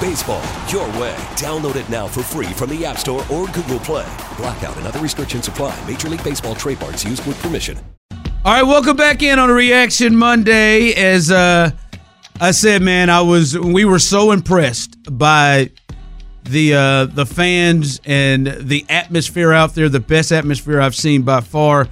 Baseball, your way. Download it now for free from the App Store or Google Play. Blackout and other restrictions apply. Major League Baseball trademarks used with permission. All right, welcome back in on Reaction Monday. As uh, I said, man, I was we were so impressed by the uh, the fans and the atmosphere out there. The best atmosphere I've seen by far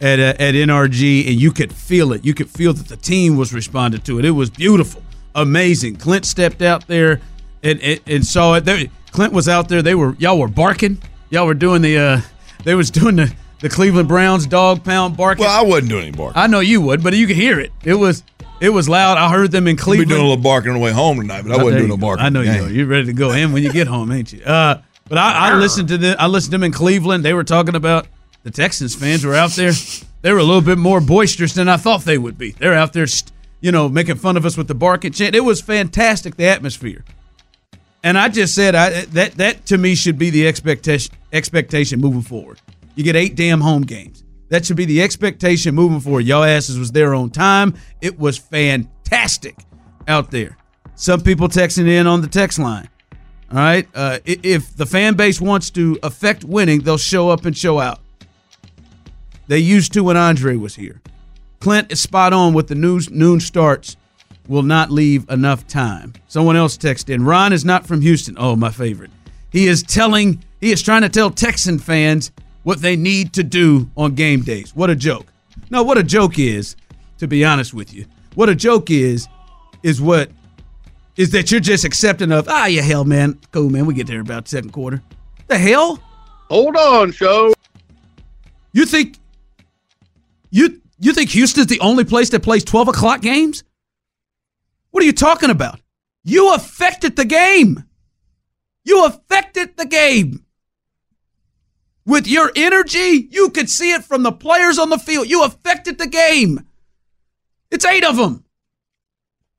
at uh, at NRG, and you could feel it. You could feel that the team was responding to it. It was beautiful, amazing. Clint stepped out there and and, and saw it. There, Clint was out there. They were y'all were barking. Y'all were doing the uh, they was doing the the Cleveland Browns dog pound barking. Well, I wasn't doing any barking. I know you would, but you could hear it. It was it was loud. I heard them in I'll be doing a little barking on the way home tonight, but I wasn't doing no barking. I know you. You're ready to go in when you get home, ain't you? Uh, but I, I listened to them. I listened to them in Cleveland. They were talking about the Texans fans were out there. They were a little bit more boisterous than I thought they would be. They're out there, st- you know, making fun of us with the barking chant. It was fantastic. The atmosphere. And I just said I, that that to me should be the expectation expectation moving forward. You get eight damn home games. That should be the expectation moving forward. Y'all asses was there on time. It was fantastic out there. Some people texting in on the text line. All right. Uh, if the fan base wants to affect winning, they'll show up and show out. They used to when Andre was here. Clint is spot on with the news noon starts will not leave enough time. Someone else texted in. Ron is not from Houston. Oh, my favorite. He is telling he is trying to tell Texan fans what they need to do on game days. What a joke. No, what a joke is, to be honest with you. What a joke is, is what is that you're just accepting of, ah, yeah, hell, man. Cool, man. We get there about second quarter. The hell? Hold on, show. You think you you think Houston's the only place that plays 12 o'clock games? What are you talking about? You affected the game. You affected the game. With your energy, you could see it from the players on the field. You affected the game. It's eight of them.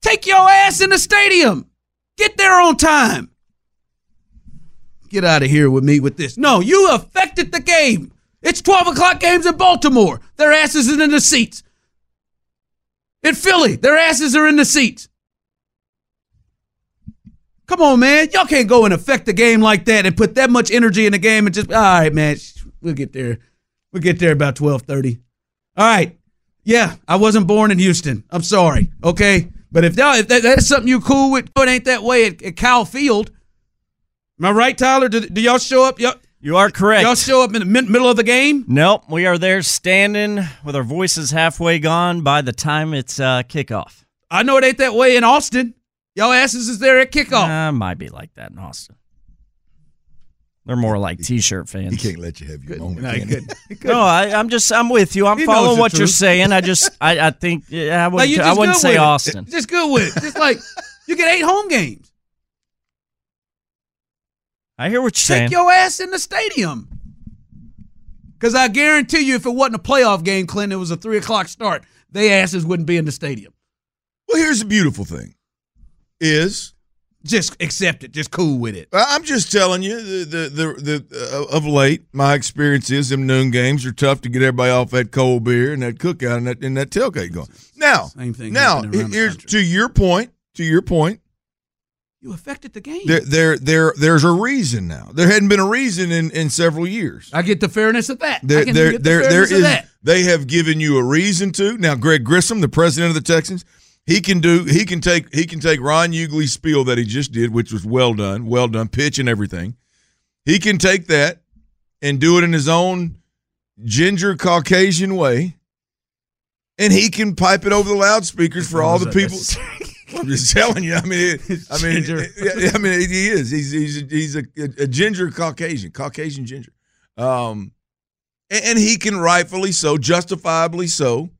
Take your ass in the stadium. Get there on time. Get out of here with me with this. No, you affected the game. It's 12 o'clock games in Baltimore. Their asses are in the seats. In Philly, their asses are in the seats. Come on, man. Y'all can't go and affect the game like that and put that much energy in the game and just all right, man. We'll get there. We'll get there about 12:30. All right. Yeah, I wasn't born in Houston. I'm sorry. Okay. But if y'all if that, that's something you cool with, it ain't that way at, at Kyle Field. Am I right, Tyler? Do, do y'all show up? Y'all, You are correct. y'all show up in the mid- middle of the game? Nope, we are there standing with our voices halfway gone by the time it's uh, kickoff. I know it ain't that way in Austin. Y'all asses is there at kickoff. Uh, might be like that in Austin. They're more like T-shirt fans. He can't let you have your moment. No, can he he? couldn't. He couldn't. No, I, I'm just I'm with you. I'm He following the what you're saying. I just I, I think yeah, I wouldn't you I wouldn't say with it. Austin. Just good with it. Just like you get eight home games. I hear what you're Take saying. Take your ass in the stadium. Because I guarantee you, if it wasn't a playoff game, Clinton, it was a three o'clock start. They asses wouldn't be in the stadium. Well, here's the beautiful thing: is Just accept it. Just cool with it. I'm just telling you the the the, the uh, of late my experience is them noon games are tough to get everybody off that cold beer and that cookout and that and that tailgate going. Now, Same thing now here's to your point. To your point, You affected the game. there there there there's a reason now. There hadn't been a reason in in several years. I get the fairness of that. There, there, the there, there is. that. They have given you a reason to. Now, Greg Grissom, the president of the Texans, he can do. He can take. He can take Ron Ugley's spiel that he just did, which was well done, well done, pitch and everything. He can take that and do it in his own ginger Caucasian way, and he can pipe it over the loudspeakers for all the people. I'm just telling you. I mean, it, I mean, it- I mean, he is. He's he's a, he's a, a ginger Caucasian, Caucasian ginger, um, and, and he can rightfully so, justifiably so,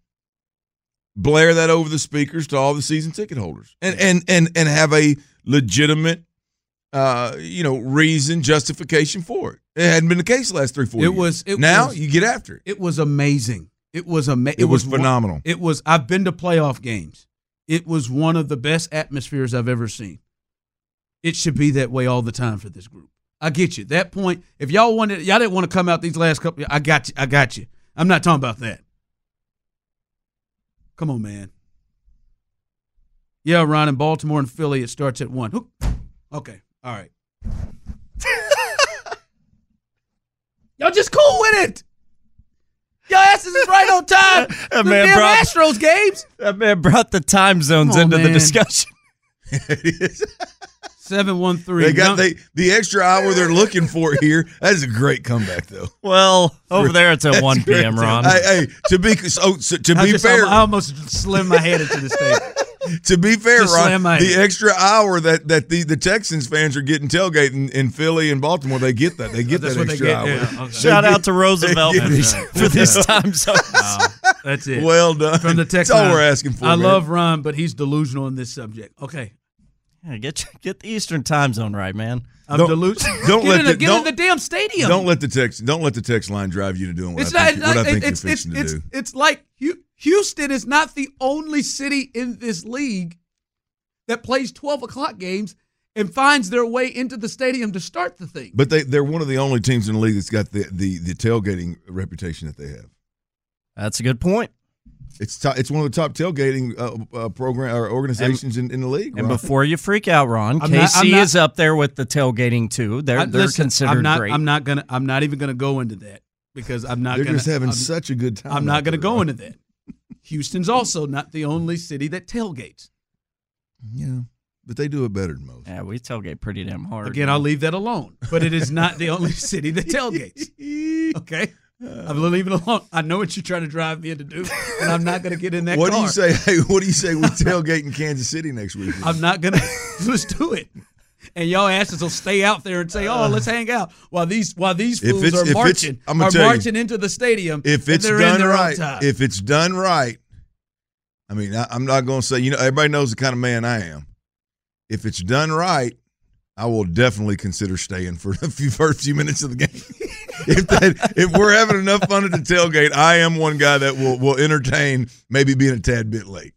blare that over the speakers to all the season ticket holders, and and and and have a legitimate, uh, you know, reason justification for it. It hadn't been the case the last three four It years. was- it now was- you get after it. It was amazing. It was amazing. It was phenomenal. It was. I've been to playoff games. It was one of the best atmospheres I've ever seen. It should be that way all the time for this group. I get you. That point, if y'all wanted, y'all didn't want to come out these last couple. I got you. I got you. I'm not talking about that. Come on, man. Yeah, Ron, in Baltimore and Philly, it starts at one. Who- Okay, all right. y'all just cool with it. Y'all asses is right on time. That the man damn brought- Astros games. That man brought the time zones on, into the man. discussion. Seven one three. They got they the extra hour they're looking for here. That is a great comeback, though. Well, over there it's at That's 1 great. p.m., Ron. Hey, hey, to be so, so- to I, be just, fair, I almost slammed my head into the stage. to be fair, just Ron, my the head. extra hour that that the, the Texans fans are getting tailgating in Philly and Baltimore, they get that. They get That's that extra get. hour. Yeah, okay. Shout out to Roosevelt for get- these, for these time zones. Wow, that's it. Well done. From the That's all we're asking for. I man. love Ron, but he's delusional in this subject. Okay, Yeah, get get the Eastern time zone right, man. I'm Don't- delusional. don't get let in the- the, get don't- in the damn stadium. Don't let the text don't let the text line drive you to doing what it's I not. think, what I think it's, you're it's, fixing it's, to do. it's like Houston is not the only city in this league that plays 12 o'clock games and finds their way into the stadium to start the thing. But they they're one of the only teams in the league that's got the the, the tailgating reputation that they have. That's a good point. It's top, it's one of the top tailgating uh, uh, program or organizations in, in the league. And Ron. before you freak out, Ron, I'm KC not- not- is up there with the tailgating too. They're I- they're listen, considered I'm not, great. I'm not gonna. I'm not even gonna go into that because I'm not. they're gonna, just having I'm, such a good time. I'm not gonna there, go Ron. into that. Houston's also not the only city that tailgates. Yeah, but they do it better than most. yeah, we tailgate pretty damn hard. Again, I'll leave that alone. But it is not the only city that tailgates. Okay, I'm leaving alone. I know what you're trying to drive me into do, and I'm not gonna get in that What do you say? Hey, what do you say we tailgate in Kansas City next week? I'm not gonna. let's do it. And y'all asses will stay out there and say, "Oh, let's hang out," while these while these If fools are marching I'm are tell you, marching into the stadium. if it's done right, if it's done right, I mean, I, I'm not going to say. You know, everybody knows the kind of man I am. If it's done right, I will definitely consider staying for the few first few minutes of the game. if that, if we're having enough fun at the tailgate, I am one guy that will will entertain maybe being a tad bit late.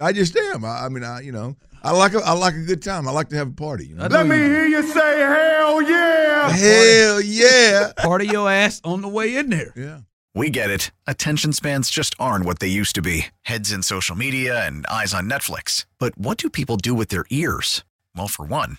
I just am. I, I mean, I you know, I like a, I like a good time. I like to have a party. You know? I know you hear you say hell yeah. Hell yeah, party your ass on the way in there. yeah. We get it. Attention spans just aren't what they used to be heads in social media and eyes on Netflix. But what do people do with their ears? Well, for one,